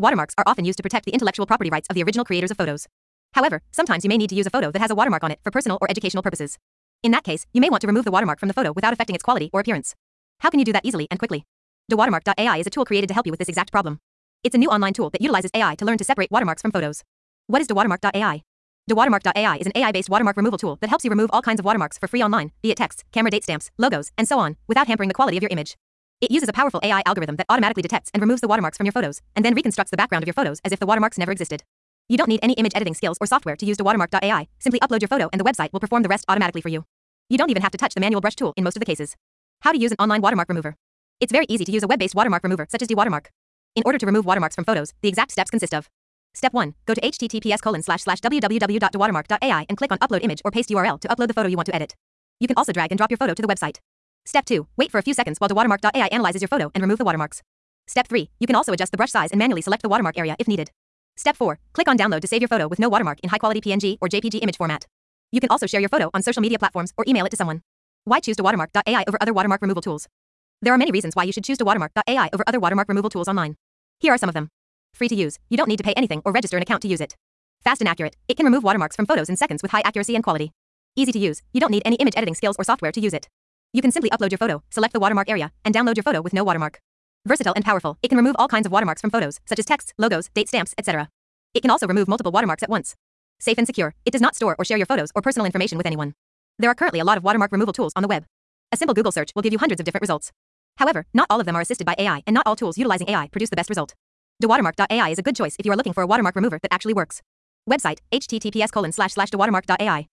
Watermarks are often used to protect the intellectual property rights of the original creators of photos. However, sometimes you may need to use a photo that has a watermark on it for personal or educational purposes. In that case, you may want to remove the watermark from the photo without affecting its quality or appearance. How can you do that easily and quickly? DeWatermark.ai is a tool created to help you with this exact problem. It's a new online tool that utilizes AI to learn to separate watermarks from photos. What is DeWatermark.ai? DeWatermark.ai is an AI-based watermark removal tool that helps you remove all kinds of watermarks for free online, be it text, camera date stamps, logos, and so on, without hampering the quality of your image. It uses a powerful AI algorithm that automatically detects and removes the watermarks from your photos, and then reconstructs the background of your photos as if the watermarks never existed. You don't need any image editing skills or software to use DeWatermark.ai, simply upload your photo and the website will perform the rest automatically for you. You don't even have to touch the manual brush tool in most of the cases. How to use an online watermark remover. It's very easy to use a web-based watermark remover such as DeWatermark. In order to remove watermarks from photos, the exact steps consist of Step 1. Go to https colon slash slash www.dewatermark.ai and click on Upload Image or Paste URL to upload the photo you want to edit. You can also drag and drop your photo to the website. Step 2. Wait for a few seconds while the DeWatermark.ai analyzes your photo and remove the watermarks. Step 3. You can also adjust the brush size and manually select the watermark area if needed. Step 4. Click on Download to save your photo with no watermark in high-quality PNG or JPG image format. You can also share your photo on social media platforms or email it to someone. Why choose DeWatermark.ai over other watermark removal tools? There are many reasons why you should choose DeWatermark.ai over other watermark removal tools online. Here are some of them. Free to use. You don't need to pay anything or register an account to use it. Fast and accurate. It can remove watermarks from photos in seconds with high accuracy and quality. Easy to use. You don't need any image editing skills or software to use it. You can simply upload your photo, select the watermark area, and download your photo with no watermark. Versatile and powerful, it can remove all kinds of watermarks from photos, such as texts, logos, date stamps, etc. It can also remove multiple watermarks at once. Safe and secure, it does not store or share your photos or personal information with anyone. There are currently a lot of watermark removal tools on the web. A simple Google search will give you hundreds of different results. However, not all of them are assisted by AI, and not all tools utilizing AI produce the best result. DeWatermark.ai is a good choice if you are looking for a watermark remover that actually works. Website, https colon slash slash dewatermark.ai.